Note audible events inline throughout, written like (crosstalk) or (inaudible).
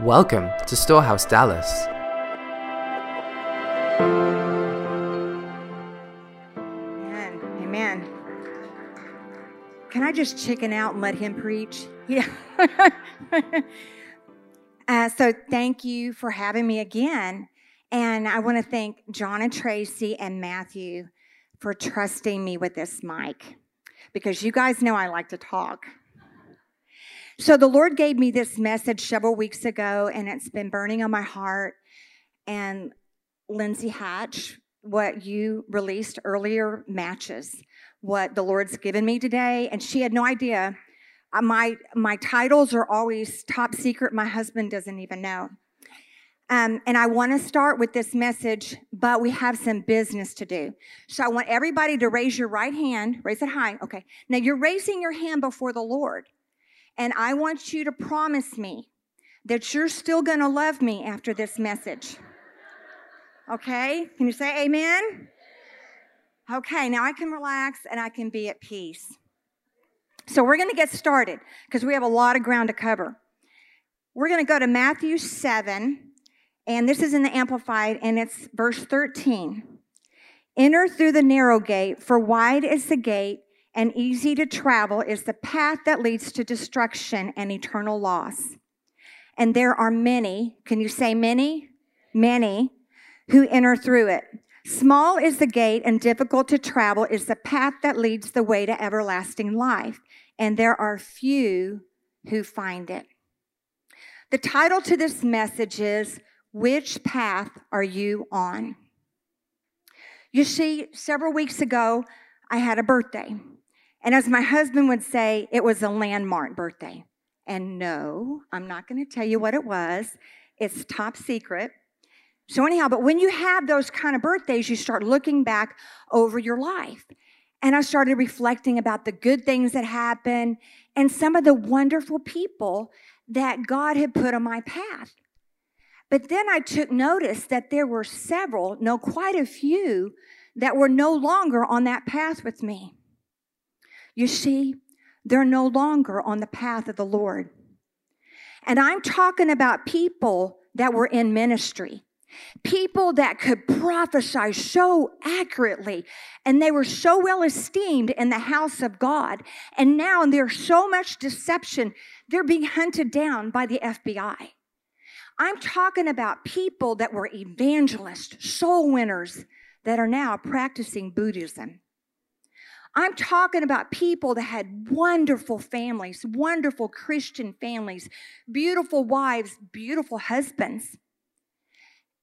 Welcome to Storehouse Dallas. Amen. Amen. Can I just chicken out and let him preach? (laughs) Yeah. uh, so thank you for having me again. And I want to thank John and Tracy and Matthew for trusting me with this mic because you guys know I like to talk. So the Lord gave me this message several weeks ago, and it's been burning on my heart. And Lindsay Hatch, what you released earlier matches what the Lord's given me today, and she had no idea. Uh, My my titles are always top secret. My husband doesn't even know. Um, and I want to start with this message, but we have some business to do. So I want everybody to raise your right hand. Raise it high. Okay. Now you're raising your hand before the Lord. And I want you to promise me that you're still going to love me after this message. Okay? Can you say amen? Okay, now I can relax and I can be at peace. So we're going to get started because we have a lot of ground to cover. We're going to go to Matthew 7, and this is in the Amplified, and it's verse 13. Enter through the narrow gate, for wide is the gate and easy to travel is the path that leads to destruction and eternal loss. And there are many, can you say many? Many who enter through it. Small is the gate and difficult to travel is the path that leads the way to everlasting life. And there are few who find it. The title to this message is Which Path Are You On? You see, several weeks ago, I had a birthday. And as my husband would say, it was a landmark birthday. And no, I'm not going to tell you what it was. It's top secret. So, anyhow, but when you have those kind of birthdays, you start looking back over your life. And I started reflecting about the good things that happened and some of the wonderful people that God had put on my path. But then I took notice that there were several, no, quite a few, that were no longer on that path with me. You see, they're no longer on the path of the Lord. And I'm talking about people that were in ministry, people that could prophesy so accurately, and they were so well esteemed in the house of God. And now there's so much deception, they're being hunted down by the FBI. I'm talking about people that were evangelists, soul winners, that are now practicing Buddhism. I'm talking about people that had wonderful families, wonderful Christian families, beautiful wives, beautiful husbands.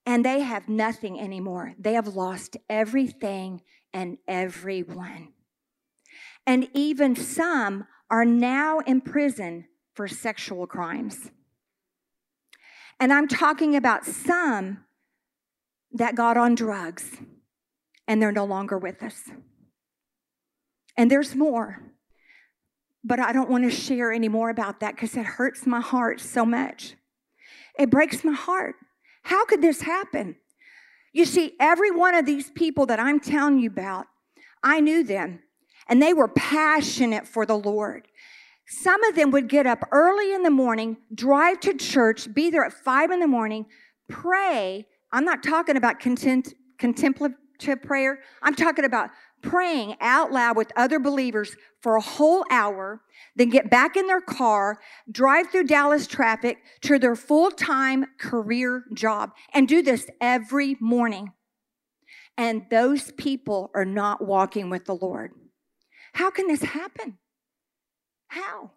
And they have nothing anymore. They have lost everything and everyone. And even some are now in prison for sexual crimes. And I'm talking about some that got on drugs and they're no longer with us. And there's more. But I don't want to share any more about that because it hurts my heart so much. It breaks my heart. How could this happen? You see, every one of these people that I'm telling you about, I knew them, and they were passionate for the Lord. Some of them would get up early in the morning, drive to church, be there at five in the morning, pray. I'm not talking about content, contemplative prayer, I'm talking about praying out loud with other believers for a whole hour, then get back in their car, drive through Dallas traffic to their full time career job, and do this every morning. And those people are not walking with the Lord. How can this happen? How?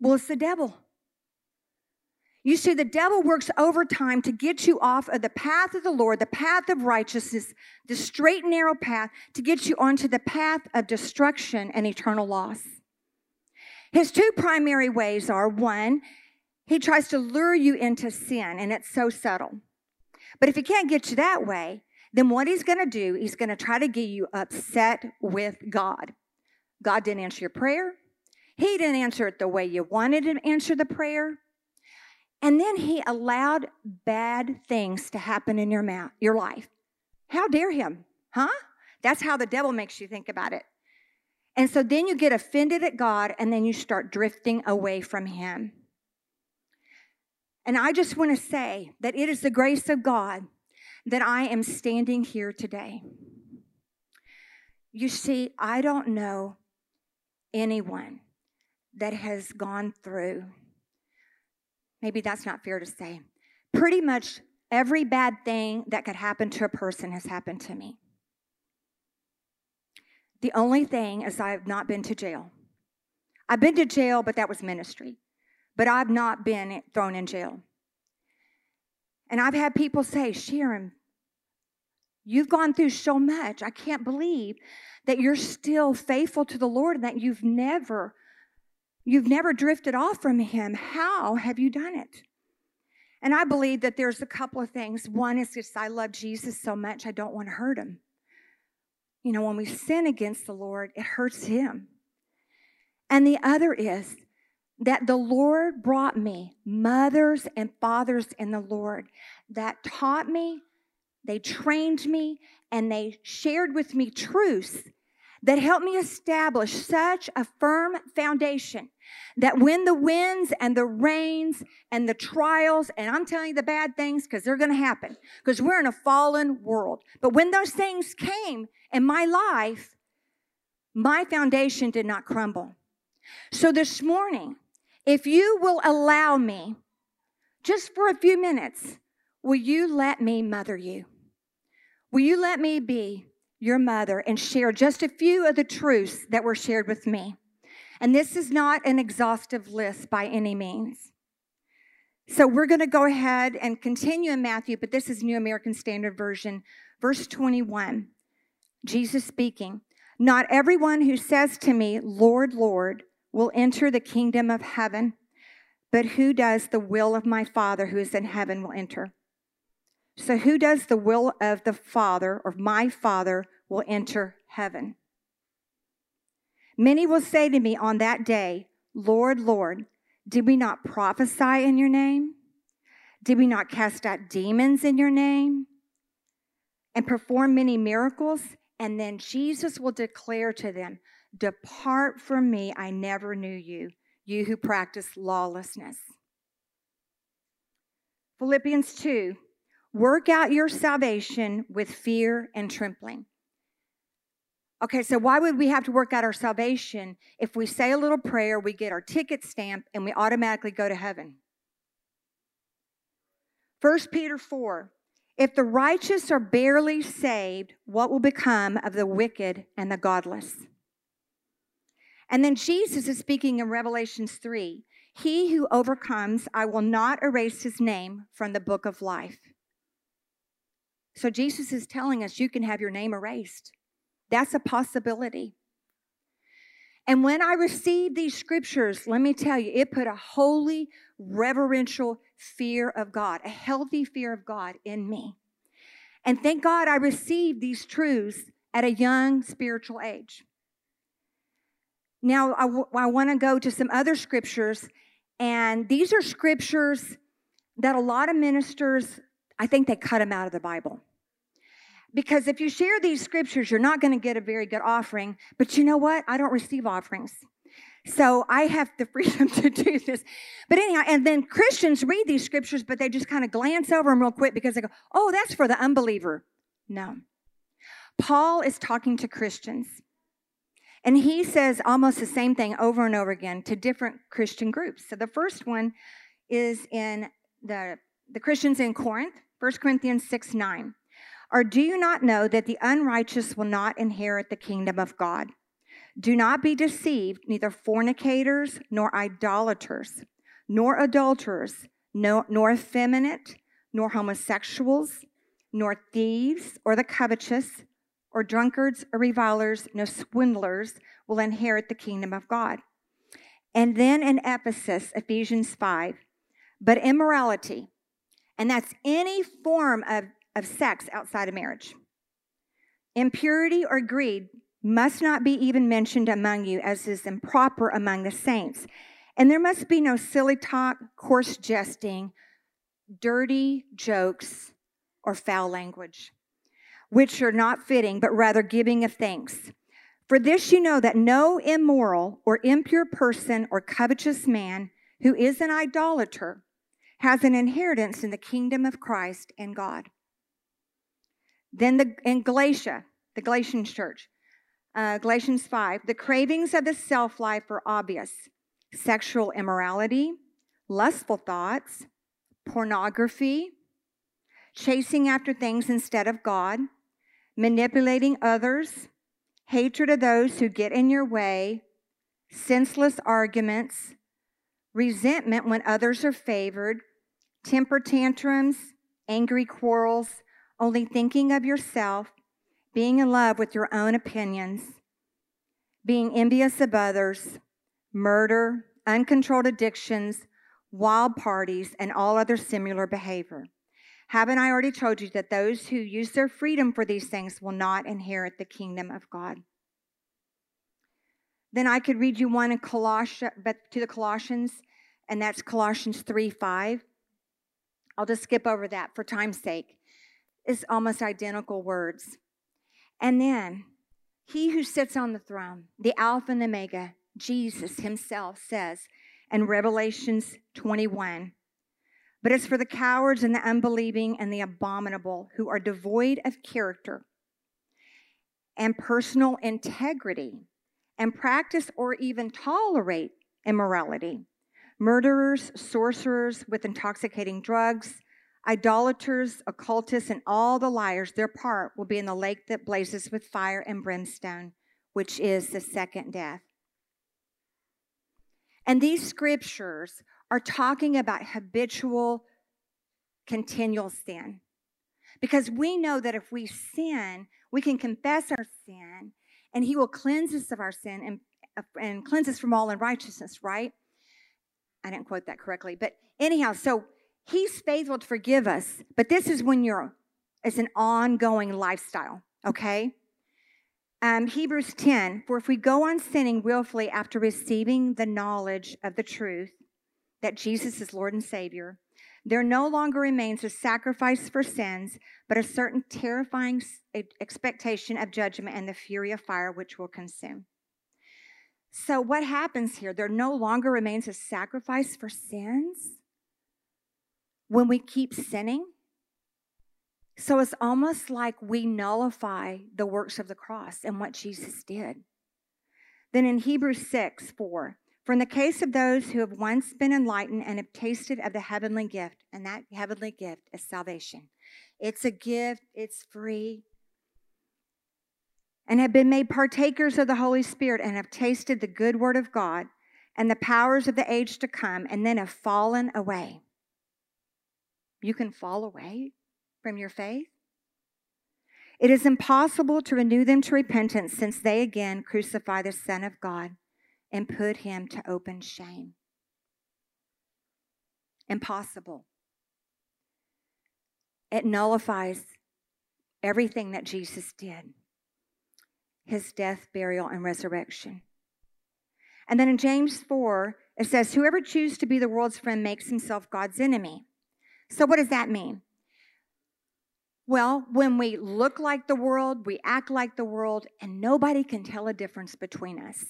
Well, it's the devil. You see, the devil works overtime to get you off of the path of the Lord, the path of righteousness, the straight and narrow path, to get you onto the path of destruction and eternal loss. His two primary ways are one, he tries to lure you into sin, and it's so subtle. But if he can't get you that way, then what he's going to do, he's going to try to get you upset with God. God didn't answer your prayer. He didn't answer it the way you wanted to answer the prayer. And then he allowed bad things to happen in your your life. How dare him? Huh? That's how the devil makes you think about it. And so then you get offended at God and then you start drifting away from him. And I just want to say that it is the grace of God that I am standing here today. You see, I don't know anyone that has gone through, maybe that's not fair to say, pretty much every bad thing that could happen to a person has happened to me. The only thing is, I've not been to jail. I've been to jail, but that was ministry. But I've not been thrown in jail. And I've had people say, Sharon, you've gone through so much. I can't believe that you're still faithful to the Lord and that you've never you've never drifted off from him. How have you done it? And I believe that there's a couple of things. One is just I love Jesus so much I don't want to hurt him. You know, when we sin against the Lord, it hurts him. And the other is that the Lord brought me mothers and fathers in the Lord that taught me, they trained me, and they shared with me truths that helped me establish such a firm foundation that when the winds and the rains and the trials, and I'm telling you the bad things because they're going to happen, because we're in a fallen world. But when those things came in my life, my foundation did not crumble. So this morning, if you will allow me, just for a few minutes, will you let me mother you? Will you let me be your mother and share just a few of the truths that were shared with me? And this is not an exhaustive list by any means. So we're going to go ahead and continue in Matthew, but this is New American Standard Version, verse 21. Jesus speaking, Not everyone who says to me, Lord, Lord, will enter the kingdom of heaven, but who does the will of my Father who is in heaven will enter. So, who does the will of the Father or my Father will enter heaven? Many will say to me on that day, Lord, Lord, did we not prophesy in your name? Did we not cast out demons in your name and perform many miracles? And then Jesus will declare to them, Depart from me, I never knew you, you who practice lawlessness. Philippians 2 Work out your salvation with fear and trembling. Okay, so why would we have to work out our salvation if we say a little prayer, we get our ticket stamp, and we automatically go to heaven? 1 Peter 4 If the righteous are barely saved, what will become of the wicked and the godless? And then Jesus is speaking in Revelations 3 He who overcomes, I will not erase his name from the book of life. So Jesus is telling us you can have your name erased. That's a possibility. And when I received these scriptures, let me tell you, it put a holy, reverential fear of God, a healthy fear of God in me. And thank God I received these truths at a young spiritual age. Now, I, w- I want to go to some other scriptures, and these are scriptures that a lot of ministers, I think they cut them out of the Bible. Because if you share these scriptures, you're not going to get a very good offering. But you know what? I don't receive offerings. So I have the (laughs) freedom to do this. But anyhow, and then Christians read these scriptures, but they just kind of glance over them real quick because they go, oh, that's for the unbeliever. No. Paul is talking to Christians. And he says almost the same thing over and over again to different Christian groups. So the first one is in the, the Christians in Corinth, 1 Corinthians 6 9. Or do you not know that the unrighteous will not inherit the kingdom of God? Do not be deceived, neither fornicators, nor idolaters, nor adulterers, no, nor effeminate, nor homosexuals, nor thieves, or the covetous, or drunkards, or revilers, no swindlers will inherit the kingdom of God. And then in Ephesus, Ephesians 5, but immorality, and that's any form of of sex outside of marriage. Impurity or greed must not be even mentioned among you, as is improper among the saints. And there must be no silly talk, coarse jesting, dirty jokes, or foul language, which are not fitting, but rather giving of thanks. For this you know that no immoral or impure person or covetous man who is an idolater has an inheritance in the kingdom of Christ and God. Then the, in Galatia, the Galatians church, uh, Galatians 5, the cravings of the self life are obvious sexual immorality, lustful thoughts, pornography, chasing after things instead of God, manipulating others, hatred of those who get in your way, senseless arguments, resentment when others are favored, temper tantrums, angry quarrels, only thinking of yourself, being in love with your own opinions, being envious of others, murder, uncontrolled addictions, wild parties, and all other similar behavior. Haven't I already told you that those who use their freedom for these things will not inherit the kingdom of God? Then I could read you one in Colossians, but to the Colossians, and that's Colossians 3 5. I'll just skip over that for time's sake. It's almost identical words. And then, he who sits on the throne, the Alpha and the Omega, Jesus himself says in Revelations 21 But it's for the cowards and the unbelieving and the abominable who are devoid of character and personal integrity and practice or even tolerate immorality murderers, sorcerers with intoxicating drugs, idolaters, occultists, and all the liars, their part will be in the lake that blazes with fire and brimstone, which is the second death. And these scriptures are talking about habitual, continual sin. Because we know that if we sin, we can confess our sin, and He will cleanse us of our sin and, and cleanse us from all unrighteousness, right? I didn't quote that correctly. But anyhow, so He's faithful to forgive us, but this is when you're, it's an ongoing lifestyle, okay? Um, Hebrews 10 For if we go on sinning willfully after receiving the knowledge of the truth that Jesus is Lord and Savior, there no longer remains a sacrifice for sins, but a certain terrifying expectation of judgment and the fury of fire which will consume. So, what happens here? There no longer remains a sacrifice for sins when we keep sinning. So it's almost like we nullify the works of the cross and what Jesus did. Then in Hebrews 6 4, for in the case of those who have once been enlightened and have tasted of the heavenly gift, and that heavenly gift is salvation. It's a gift, it's free, and have been made partakers of the Holy Spirit and have tasted the good word of God and the powers of the age to come, and then have fallen away. You can fall away from your faith? It is impossible to renew them to repentance since they again crucify the Son of God and put him to open shame. Impossible. It nullifies everything that Jesus did his death, burial, and resurrection. And then in James 4, it says, Whoever chooses to be the world's friend makes himself God's enemy. So, what does that mean? Well, when we look like the world, we act like the world, and nobody can tell a difference between us.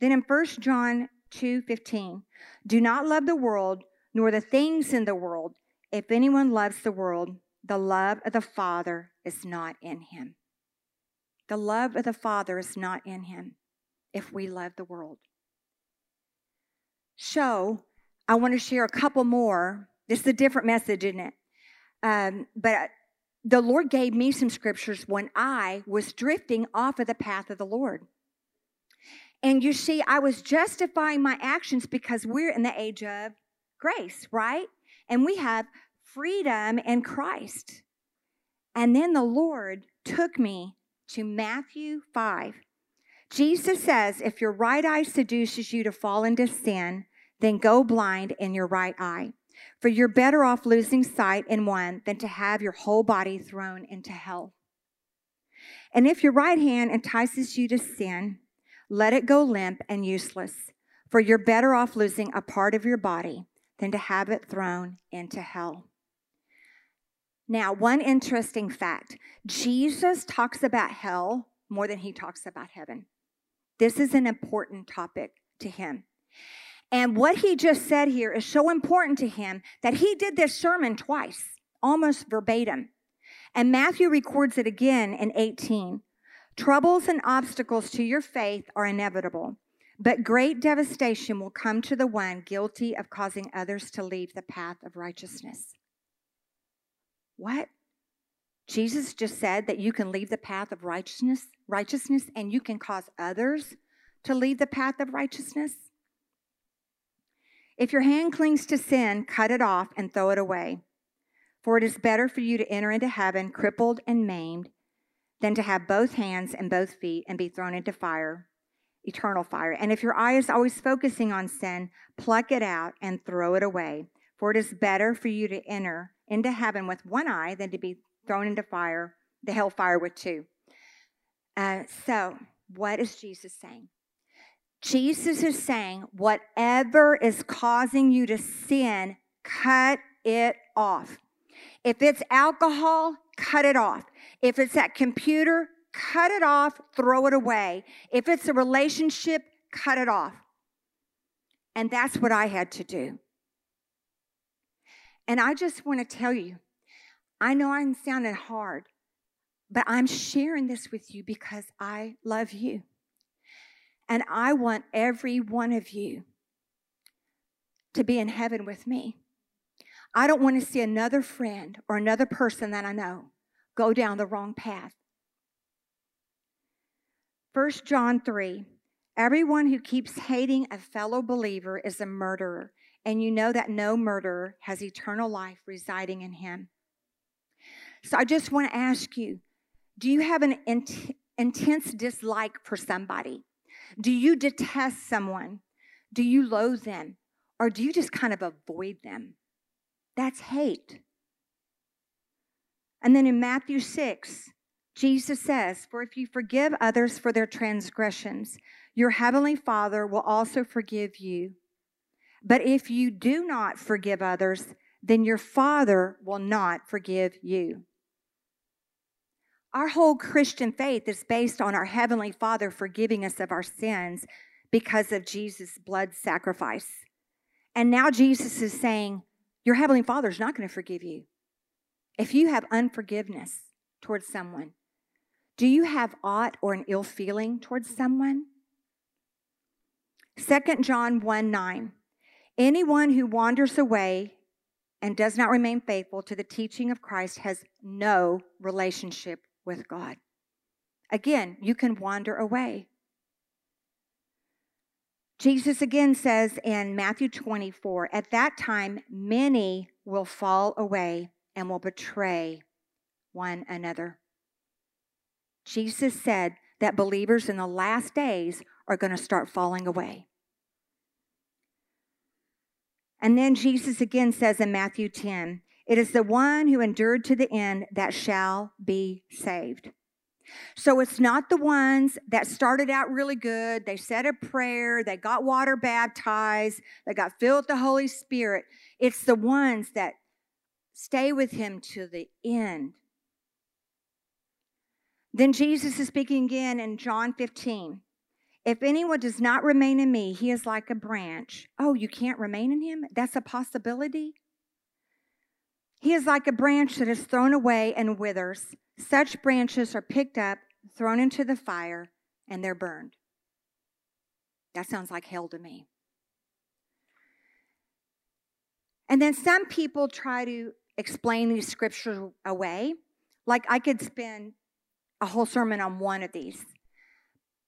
Then in 1 John 2:15, do not love the world nor the things in the world. If anyone loves the world, the love of the Father is not in him. The love of the Father is not in him if we love the world. So, I want to share a couple more. This is a different message, isn't it? Um, but the Lord gave me some scriptures when I was drifting off of the path of the Lord. And you see, I was justifying my actions because we're in the age of grace, right? And we have freedom in Christ. And then the Lord took me to Matthew 5. Jesus says, If your right eye seduces you to fall into sin, then go blind in your right eye. For you're better off losing sight in one than to have your whole body thrown into hell. And if your right hand entices you to sin, let it go limp and useless, for you're better off losing a part of your body than to have it thrown into hell. Now, one interesting fact Jesus talks about hell more than he talks about heaven. This is an important topic to him. And what he just said here is so important to him that he did this sermon twice, almost verbatim. And Matthew records it again in 18. Troubles and obstacles to your faith are inevitable, but great devastation will come to the one guilty of causing others to leave the path of righteousness. What? Jesus just said that you can leave the path of righteousness, righteousness and you can cause others to leave the path of righteousness. If your hand clings to sin, cut it off and throw it away. For it is better for you to enter into heaven crippled and maimed than to have both hands and both feet and be thrown into fire, eternal fire. And if your eye is always focusing on sin, pluck it out and throw it away. For it is better for you to enter into heaven with one eye than to be thrown into fire, the hell fire with two. Uh, so, what is Jesus saying? Jesus is saying, whatever is causing you to sin, cut it off. If it's alcohol, cut it off. If it's that computer, cut it off, throw it away. If it's a relationship, cut it off. And that's what I had to do. And I just want to tell you, I know I'm sounding hard, but I'm sharing this with you because I love you. And I want every one of you to be in heaven with me. I don't want to see another friend or another person that I know go down the wrong path. 1 John 3 Everyone who keeps hating a fellow believer is a murderer, and you know that no murderer has eternal life residing in him. So I just want to ask you do you have an int- intense dislike for somebody? Do you detest someone? Do you loathe them? Or do you just kind of avoid them? That's hate. And then in Matthew 6, Jesus says, For if you forgive others for their transgressions, your heavenly Father will also forgive you. But if you do not forgive others, then your Father will not forgive you. Our whole Christian faith is based on our Heavenly Father forgiving us of our sins because of Jesus' blood sacrifice. And now Jesus is saying, Your Heavenly Father is not going to forgive you. If you have unforgiveness towards someone, do you have aught or an ill feeling towards someone? 2 John 1 9. Anyone who wanders away and does not remain faithful to the teaching of Christ has no relationship with God. Again, you can wander away. Jesus again says in Matthew 24, at that time, many will fall away and will betray one another. Jesus said that believers in the last days are going to start falling away. And then Jesus again says in Matthew 10, it is the one who endured to the end that shall be saved. So it's not the ones that started out really good. They said a prayer, they got water baptized, they got filled with the Holy Spirit. It's the ones that stay with him to the end. Then Jesus is speaking again in John 15. If anyone does not remain in me, he is like a branch. Oh, you can't remain in him? That's a possibility? He is like a branch that is thrown away and withers. Such branches are picked up, thrown into the fire, and they're burned. That sounds like hell to me. And then some people try to explain these scriptures away. Like I could spend a whole sermon on one of these.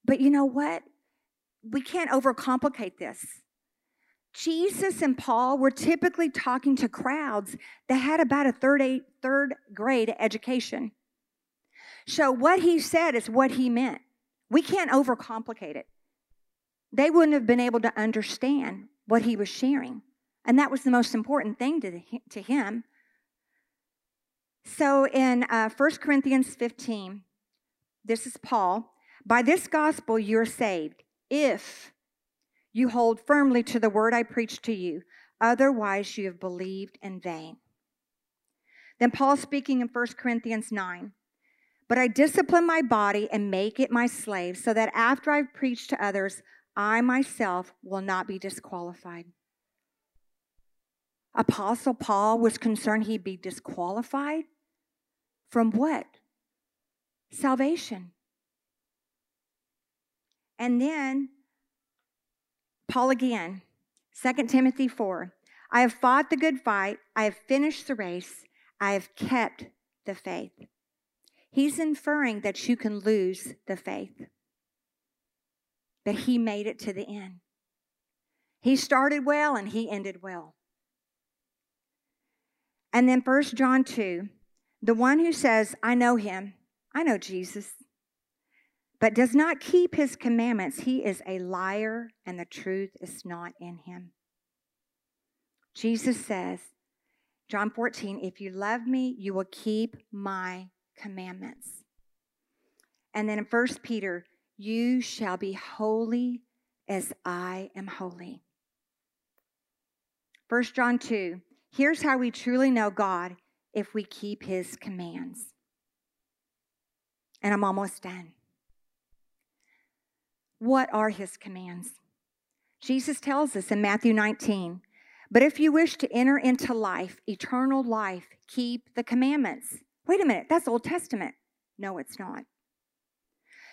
But you know what? We can't overcomplicate this. Jesus and Paul were typically talking to crowds that had about a third, eight, third grade education. So what he said is what he meant. We can't overcomplicate it. They wouldn't have been able to understand what he was sharing. And that was the most important thing to, to him. So in uh, 1 Corinthians 15, this is Paul. By this gospel you're saved, if you hold firmly to the word I preached to you. Otherwise, you have believed in vain. Then Paul speaking in 1 Corinthians 9. But I discipline my body and make it my slave, so that after I've preached to others, I myself will not be disqualified. Apostle Paul was concerned he'd be disqualified from what? Salvation. And then Paul again, 2 Timothy 4. I have fought the good fight, I have finished the race, I have kept the faith. He's inferring that you can lose the faith, but he made it to the end. He started well and he ended well. And then 1 John 2 the one who says, I know him, I know Jesus, but does not keep his commandments, he is a liar and the truth is not in him. Jesus says, John 14, if you love me, you will keep my commandments. And then in 1 Peter, you shall be holy as I am holy. 1 John 2, Here's how we truly know God if we keep his commands. And I'm almost done. What are his commands? Jesus tells us in Matthew 19, but if you wish to enter into life, eternal life, keep the commandments. Wait a minute, that's Old Testament. No, it's not.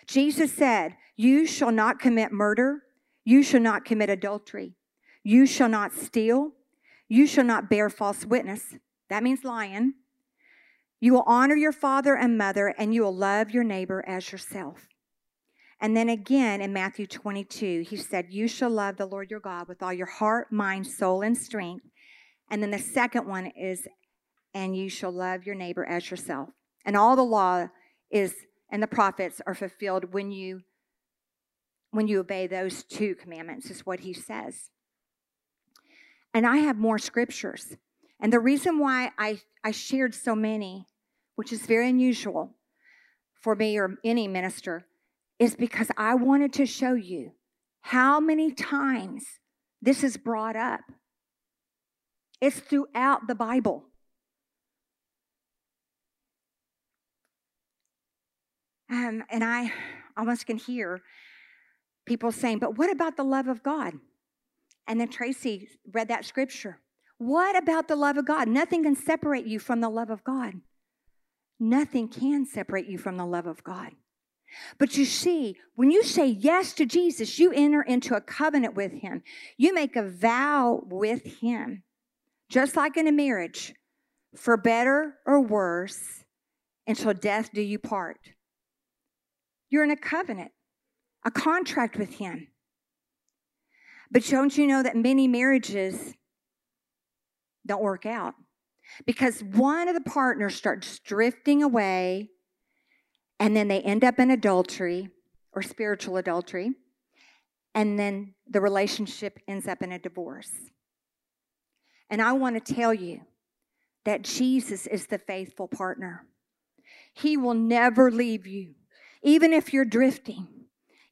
Jesus said, You shall not commit murder, you shall not commit adultery, you shall not steal, you shall not bear false witness. That means lying. You will honor your father and mother, and you will love your neighbor as yourself. And then again in Matthew 22, he said, You shall love the Lord your God with all your heart, mind, soul, and strength. And then the second one is, And you shall love your neighbor as yourself. And all the law is, and the prophets are fulfilled when you when you obey those two commandments is what he says and I have more scriptures. And the reason why I, I shared so many, which is very unusual for me or any minister, is because I wanted to show you how many times this is brought up. It's throughout the Bible. Um, and I almost can hear people saying, but what about the love of God? And then Tracy read that scripture. What about the love of God? Nothing can separate you from the love of God. Nothing can separate you from the love of God. But you see, when you say yes to Jesus, you enter into a covenant with Him. You make a vow with Him, just like in a marriage, for better or worse, until death do you part. You're in a covenant, a contract with Him. But don't you know that many marriages don't work out? Because one of the partners starts drifting away and then they end up in adultery or spiritual adultery, and then the relationship ends up in a divorce. And I want to tell you that Jesus is the faithful partner. He will never leave you, even if you're drifting.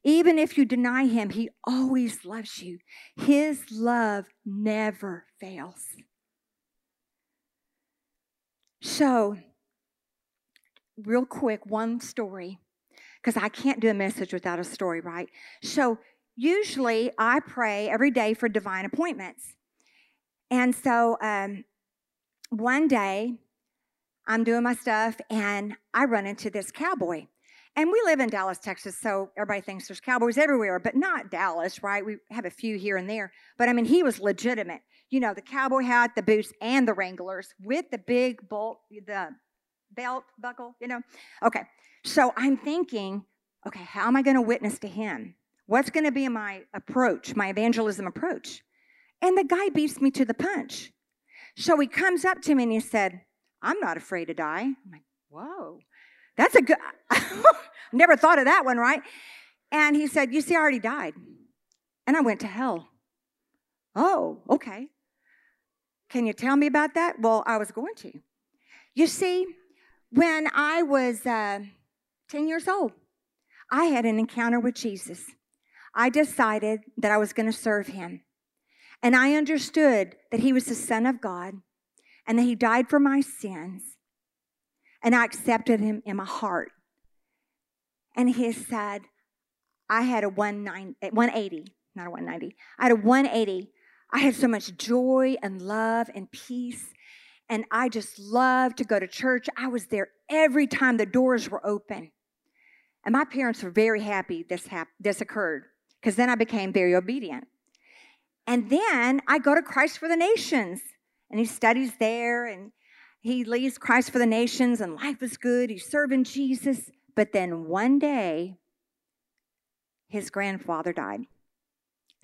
Even if you deny him, he always loves you. His love never fails. So, real quick, one story, because I can't do a message without a story, right? So, usually I pray every day for divine appointments. And so, um, one day, I'm doing my stuff and I run into this cowboy. And we live in Dallas, Texas, so everybody thinks there's cowboys everywhere, but not Dallas, right? We have a few here and there. But I mean, he was legitimate. You know, the cowboy hat, the boots, and the Wranglers with the big bolt, the belt buckle, you know? Okay, so I'm thinking, okay, how am I going to witness to him? What's going to be my approach, my evangelism approach? And the guy beats me to the punch. So he comes up to me and he said, I'm not afraid to die. I'm like, whoa. That's a good, (laughs) never thought of that one, right? And he said, You see, I already died. And I went to hell. Oh, okay. Can you tell me about that? Well, I was going to. You see, when I was uh, 10 years old, I had an encounter with Jesus. I decided that I was going to serve him. And I understood that he was the Son of God and that he died for my sins and I accepted him in my heart. And he said, I had a 180. not a 190. I had a 180. I had so much joy and love and peace. And I just loved to go to church. I was there every time the doors were open. And my parents were very happy this, hap- this occurred because then I became very obedient. And then I go to Christ for the Nations and he studies there and he leads Christ for the Nations and life is good. He's serving Jesus. But then one day, his grandfather died.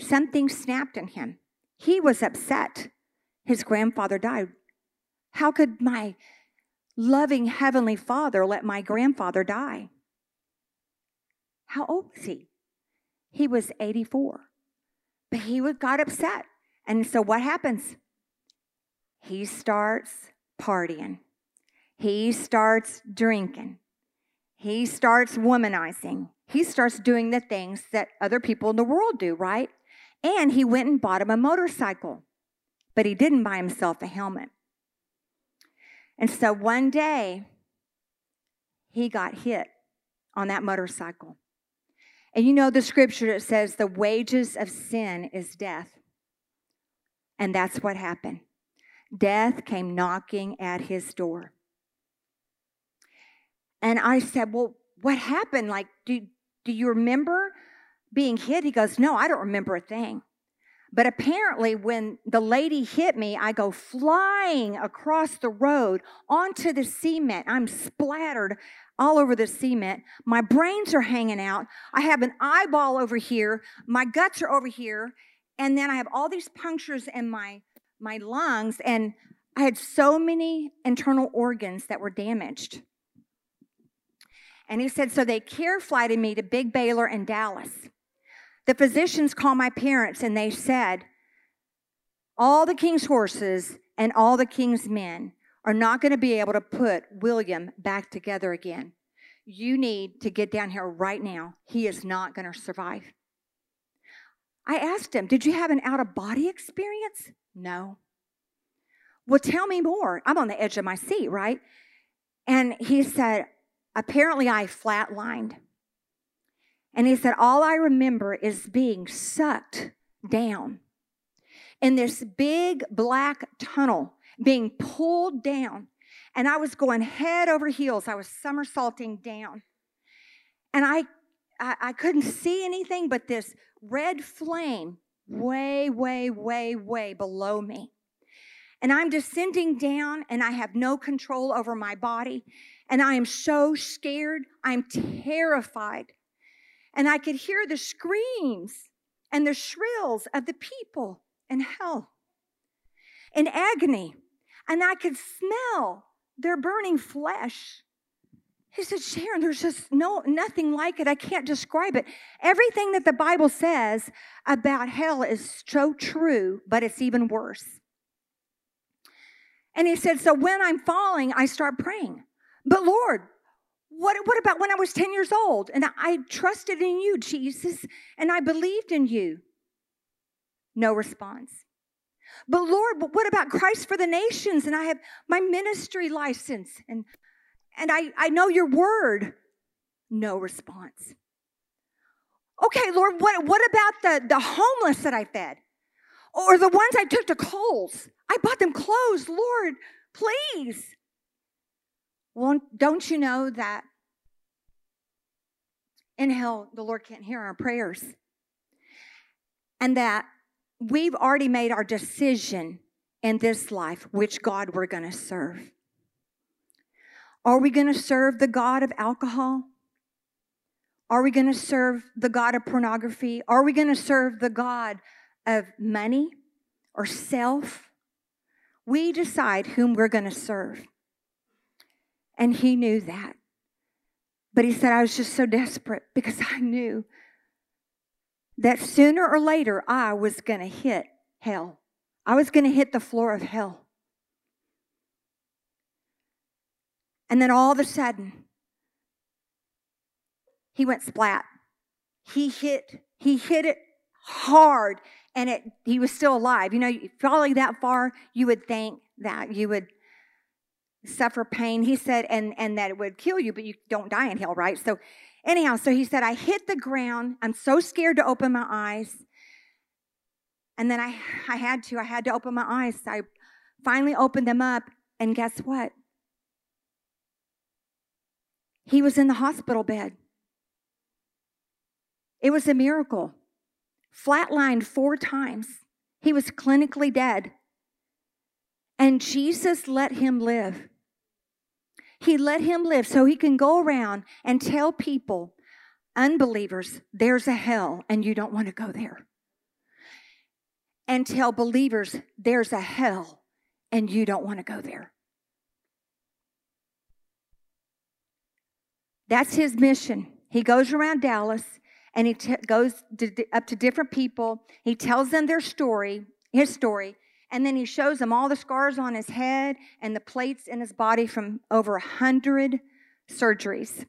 Something snapped in him. He was upset. His grandfather died. How could my loving Heavenly Father let my grandfather die? How old was he? He was 84. But he got upset. And so what happens? He starts partying. He starts drinking. He starts womanizing. He starts doing the things that other people in the world do, right? And he went and bought him a motorcycle, but he didn't buy himself a helmet. And so one day, he got hit on that motorcycle. And you know the scripture that says the wages of sin is death. And that's what happened. Death came knocking at his door. And I said, Well, what happened? Like, do, do you remember being hit? He goes, No, I don't remember a thing. But apparently, when the lady hit me, I go flying across the road onto the cement. I'm splattered all over the cement. My brains are hanging out. I have an eyeball over here. My guts are over here. And then I have all these punctures in my, my lungs. And I had so many internal organs that were damaged. And he said, so they care flighted me to Big Baylor in Dallas. The physicians called my parents and they said, all the king's horses and all the king's men are not going to be able to put William back together again. You need to get down here right now. He is not going to survive. I asked him, Did you have an out of body experience? No. Well, tell me more. I'm on the edge of my seat, right? And he said, Apparently, I flatlined. And he said, All I remember is being sucked down in this big black tunnel, being pulled down. And I was going head over heels. I was somersaulting down. And I, I, I couldn't see anything but this red flame way, way, way, way below me. And I'm descending down, and I have no control over my body. And I am so scared. I'm terrified. And I could hear the screams and the shrills of the people in hell in agony. And I could smell their burning flesh. He said, Sharon, there's just no nothing like it. I can't describe it. Everything that the Bible says about hell is so true, but it's even worse. And he said, So when I'm falling, I start praying. But Lord, what, what about when I was 10 years old and I trusted in you, Jesus, and I believed in you? No response. But Lord, but what about Christ for the nations? And I have my ministry license and and I, I know your word. No response. Okay, Lord, what, what about the, the homeless that I fed? Or the ones I took to Kohl's? I bought them clothes. Lord, please. Well, don't you know that in hell the Lord can't hear our prayers? And that we've already made our decision in this life which God we're going to serve. Are we going to serve the God of alcohol? Are we going to serve the God of pornography? Are we going to serve the God of money or self? We decide whom we're going to serve. And he knew that. But he said, I was just so desperate because I knew that sooner or later I was going to hit hell. I was going to hit the floor of hell. And then all of a sudden, he went splat. He hit, he hit it hard and it he was still alive. You know, falling that far, you would think that you would suffer pain. He said, and, and that it would kill you, but you don't die in hell, right? So, anyhow, so he said, I hit the ground. I'm so scared to open my eyes. And then I, I had to, I had to open my eyes. I finally opened them up, and guess what? He was in the hospital bed. It was a miracle. Flatlined four times. He was clinically dead. And Jesus let him live. He let him live so he can go around and tell people, unbelievers, there's a hell and you don't want to go there. And tell believers, there's a hell and you don't want to go there. That's his mission. He goes around Dallas and he t- goes to, up to different people. He tells them their story, his story, and then he shows them all the scars on his head and the plates in his body from over a hundred surgeries.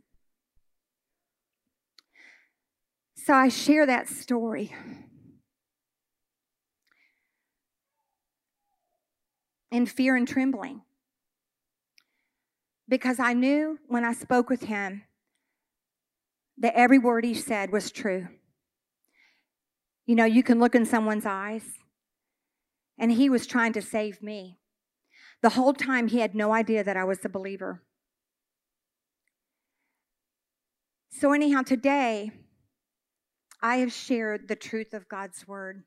So I share that story. In fear and trembling. Because I knew when I spoke with him that every word he said was true. You know, you can look in someone's eyes, and he was trying to save me. The whole time, he had no idea that I was a believer. So, anyhow, today, I have shared the truth of God's word.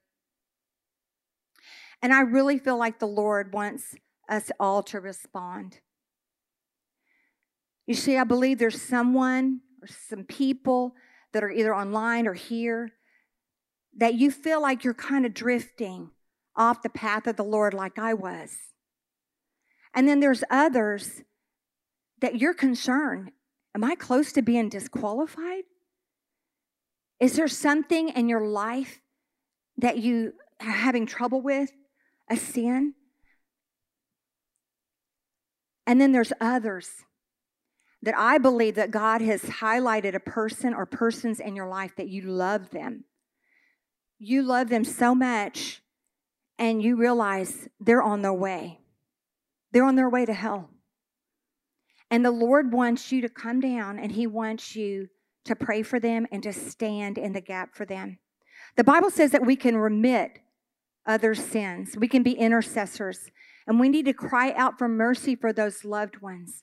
And I really feel like the Lord wants us all to respond. You see, I believe there's someone or some people that are either online or here that you feel like you're kind of drifting off the path of the Lord like I was. And then there's others that you're concerned. Am I close to being disqualified? Is there something in your life that you are having trouble with? A sin? And then there's others that I believe that God has highlighted a person or persons in your life that you love them. You love them so much, and you realize they're on their way. They're on their way to hell. And the Lord wants you to come down and He wants you to pray for them and to stand in the gap for them. The Bible says that we can remit other sins, we can be intercessors, and we need to cry out for mercy for those loved ones.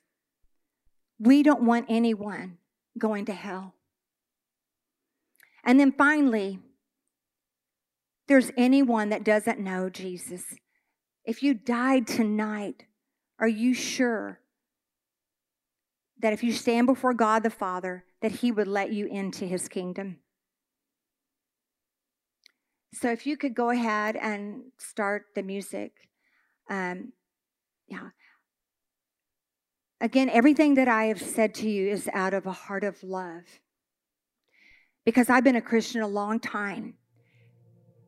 We don't want anyone going to hell. And then finally, there's anyone that doesn't know Jesus. If you died tonight, are you sure that if you stand before God the Father, that He would let you into His kingdom? So if you could go ahead and start the music. Um, yeah. Again, everything that I have said to you is out of a heart of love. Because I've been a Christian a long time,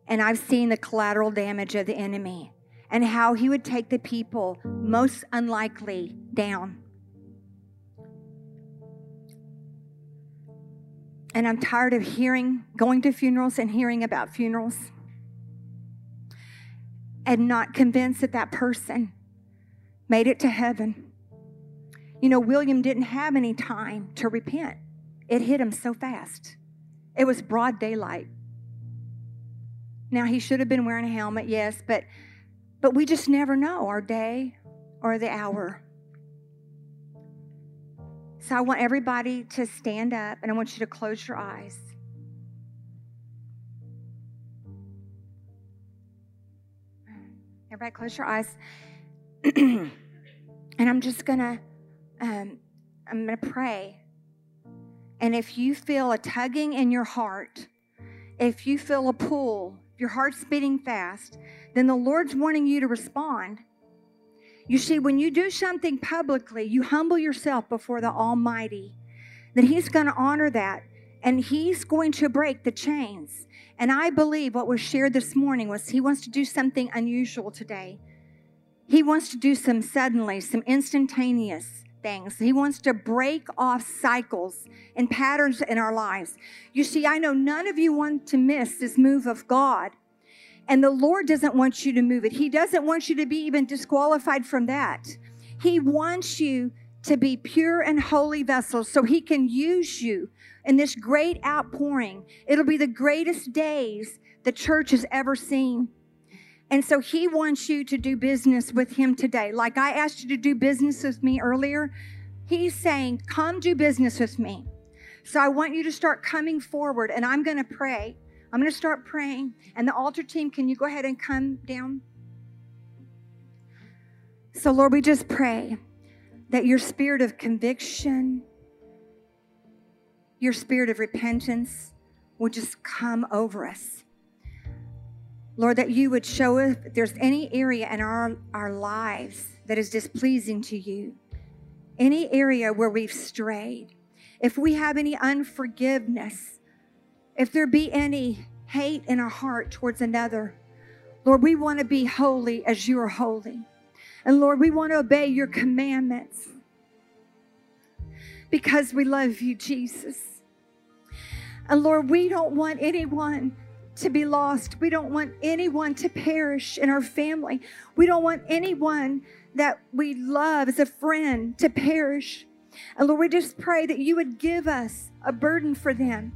and I've seen the collateral damage of the enemy and how he would take the people most unlikely down. And I'm tired of hearing, going to funerals and hearing about funerals and not convinced that that person made it to heaven. You know, William didn't have any time to repent, it hit him so fast. It was broad daylight. Now, he should have been wearing a helmet, yes, but, but we just never know our day or the hour. So I want everybody to stand up and I want you to close your eyes. Everybody, close your eyes. (clears throat) and I'm just to um, I'm to pray. And if you feel a tugging in your heart, if you feel a pull, your heart's beating fast, then the Lord's wanting you to respond. You see, when you do something publicly, you humble yourself before the Almighty, then He's going to honor that and He's going to break the chains. And I believe what was shared this morning was He wants to do something unusual today. He wants to do some suddenly, some instantaneous things. He wants to break off cycles and patterns in our lives. You see, I know none of you want to miss this move of God. And the Lord doesn't want you to move it. He doesn't want you to be even disqualified from that. He wants you to be pure and holy vessels so He can use you in this great outpouring. It'll be the greatest days the church has ever seen. And so he wants you to do business with him today. Like I asked you to do business with me earlier, he's saying, Come do business with me. So I want you to start coming forward, and I'm going to pray. I'm going to start praying. And the altar team, can you go ahead and come down? So, Lord, we just pray that your spirit of conviction, your spirit of repentance would just come over us. Lord, that you would show us if there's any area in our, our lives that is displeasing to you, any area where we've strayed, if we have any unforgiveness, if there be any hate in our heart towards another, Lord, we want to be holy as you are holy. And Lord, we want to obey your commandments because we love you, Jesus. And Lord, we don't want anyone to be lost. We don't want anyone to perish in our family. We don't want anyone that we love as a friend to perish. And Lord, we just pray that you would give us a burden for them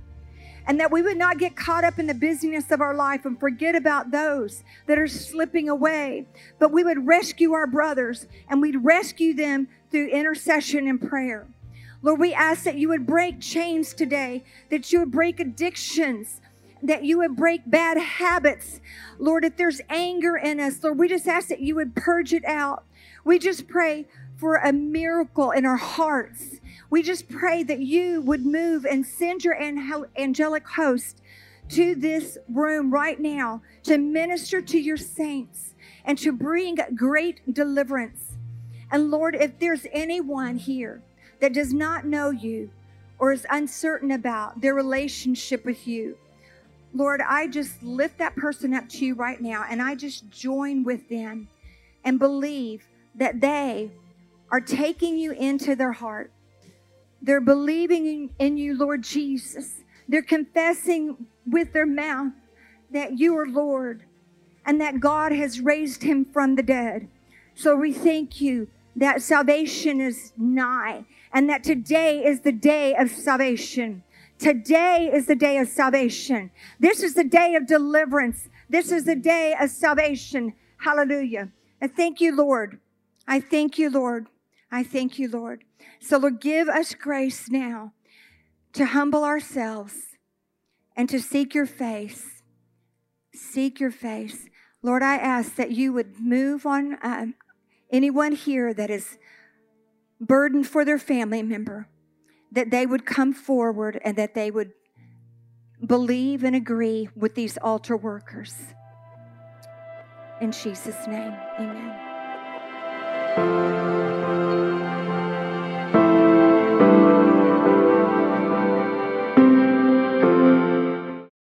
and that we would not get caught up in the busyness of our life and forget about those that are slipping away, but we would rescue our brothers and we'd rescue them through intercession and prayer. Lord, we ask that you would break chains today, that you would break addictions, that you would break bad habits. Lord, if there's anger in us, Lord, we just ask that you would purge it out. We just pray for a miracle in our hearts. We just pray that you would move and send your angelic host to this room right now to minister to your saints and to bring great deliverance. And Lord, if there's anyone here that does not know you or is uncertain about their relationship with you, Lord, I just lift that person up to you right now and I just join with them and believe that they are taking you into their heart. They're believing in you, Lord Jesus. They're confessing with their mouth that you are Lord and that God has raised him from the dead. So we thank you that salvation is nigh and that today is the day of salvation. Today is the day of salvation. This is the day of deliverance. This is the day of salvation. Hallelujah. And thank you, Lord. I thank you, Lord. I thank you, Lord. So, Lord, give us grace now to humble ourselves and to seek your face. Seek your face. Lord, I ask that you would move on uh, anyone here that is burdened for their family member, that they would come forward and that they would believe and agree with these altar workers. In Jesus' name, amen.